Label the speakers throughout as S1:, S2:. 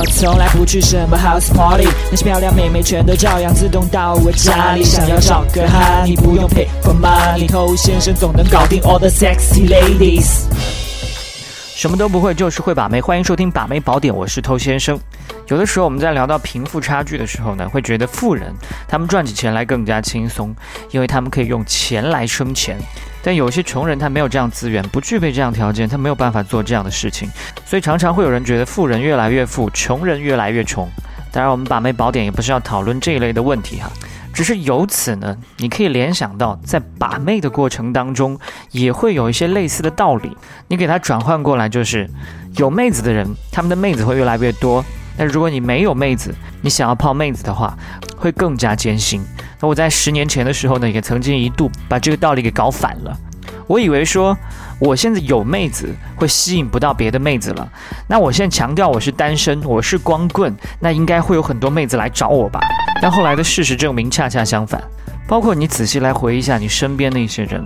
S1: 我从来不去什么 house party，那些漂亮妹妹全都照样自动到我家里。想要找个哈，你不用 pay for money，偷先生总能搞定 all the sexy ladies。
S2: 什么都不会，就是会把妹。欢迎收听《把妹宝典》，我是偷先生。有的时候我们在聊到贫富差距的时候呢，会觉得富人他们赚起钱来更加轻松，因为他们可以用钱来生钱。但有些穷人他没有这样资源，不具备这样条件，他没有办法做这样的事情。所以常常会有人觉得富人越来越富，穷人越来越穷。当然，我们把妹宝典也不是要讨论这一类的问题哈。只是由此呢，你可以联想到，在把妹的过程当中，也会有一些类似的道理。你给它转换过来，就是有妹子的人，他们的妹子会越来越多。但如果你没有妹子，你想要泡妹子的话，会更加艰辛。那我在十年前的时候呢，也曾经一度把这个道理给搞反了。我以为说，我现在有妹子会吸引不到别的妹子了。那我现在强调我是单身，我是光棍，那应该会有很多妹子来找我吧？但后来的事实证明，恰恰相反。包括你仔细来回忆一下你身边的一些人，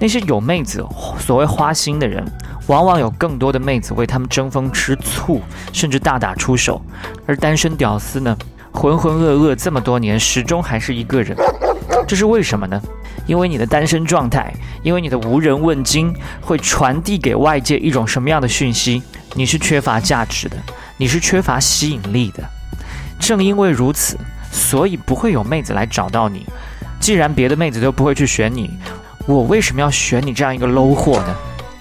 S2: 那些有妹子、所谓花心的人，往往有更多的妹子为他们争风吃醋，甚至大打出手。而单身屌丝呢，浑浑噩噩这么多年，始终还是一个人。这是为什么呢？因为你的单身状态，因为你的无人问津，会传递给外界一种什么样的讯息？你是缺乏价值的，你是缺乏吸引力的。正因为如此。所以不会有妹子来找到你。既然别的妹子都不会去选你，我为什么要选你这样一个 low 货呢？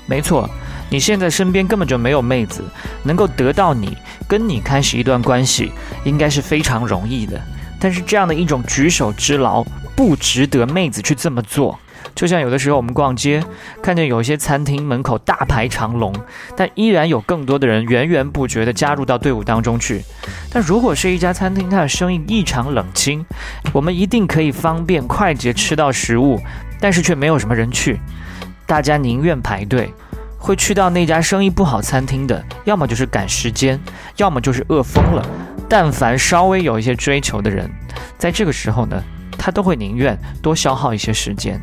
S2: 没错，你现在身边根本就没有妹子能够得到你，跟你开始一段关系，应该是非常容易的。但是这样的一种举手之劳，不值得妹子去这么做。就像有的时候我们逛街，看见有一些餐厅门口大排长龙，但依然有更多的人源源不绝地加入到队伍当中去。但如果是一家餐厅，它的生意异常冷清，我们一定可以方便快捷吃到食物，但是却没有什么人去，大家宁愿排队，会去到那家生意不好餐厅的，要么就是赶时间，要么就是饿疯了。但凡稍微有一些追求的人，在这个时候呢，他都会宁愿多消耗一些时间。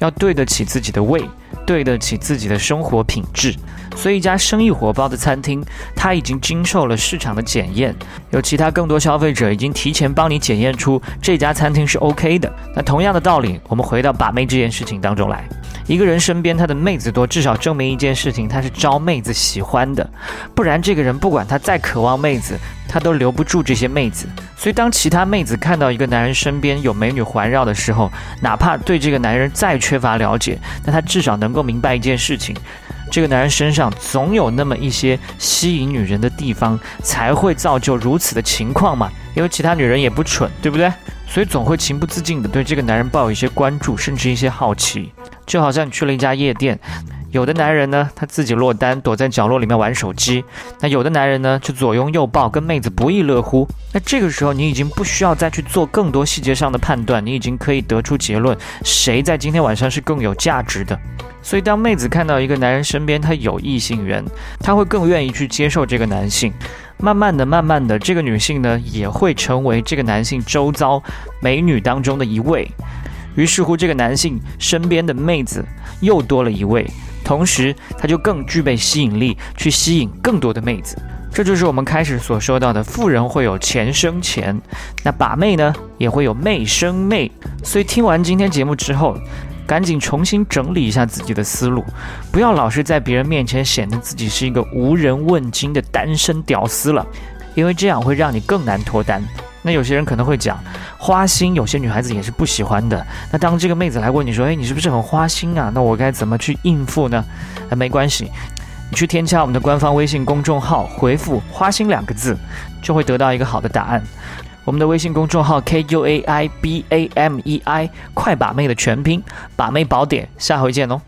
S2: 要对得起自己的胃，对得起自己的生活品质，所以一家生意火爆的餐厅，它已经经受了市场的检验，有其他更多消费者已经提前帮你检验出这家餐厅是 OK 的。那同样的道理，我们回到把妹这件事情当中来，一个人身边他的妹子多，至少证明一件事情，他是招妹子喜欢的，不然这个人不管他再渴望妹子。他都留不住这些妹子，所以当其他妹子看到一个男人身边有美女环绕的时候，哪怕对这个男人再缺乏了解，那他至少能够明白一件事情：这个男人身上总有那么一些吸引女人的地方，才会造就如此的情况嘛。因为其他女人也不蠢，对不对？所以总会情不自禁地对这个男人抱有一些关注，甚至一些好奇。就好像你去了一家夜店。有的男人呢，他自己落单，躲在角落里面玩手机；那有的男人呢，就左拥右抱，跟妹子不亦乐乎。那这个时候，你已经不需要再去做更多细节上的判断，你已经可以得出结论：谁在今天晚上是更有价值的。所以，当妹子看到一个男人身边他有异性缘，他会更愿意去接受这个男性。慢慢的，慢慢的，这个女性呢，也会成为这个男性周遭美女当中的一位。于是乎，这个男性身边的妹子又多了一位。同时，他就更具备吸引力，去吸引更多的妹子。这就是我们开始所说到的：富人会有钱生钱，那把妹呢也会有妹生妹。所以听完今天节目之后，赶紧重新整理一下自己的思路，不要老是在别人面前显得自己是一个无人问津的单身屌丝了，因为这样会让你更难脱单。那有些人可能会讲，花心有些女孩子也是不喜欢的。那当这个妹子来问你说，哎，你是不是很花心啊？那我该怎么去应付呢？那没关系，你去添加我们的官方微信公众号，回复“花心”两个字，就会得到一个好的答案。我们的微信公众号 K U A I B A M E I，快把妹的全拼，把妹宝典，下回见哦。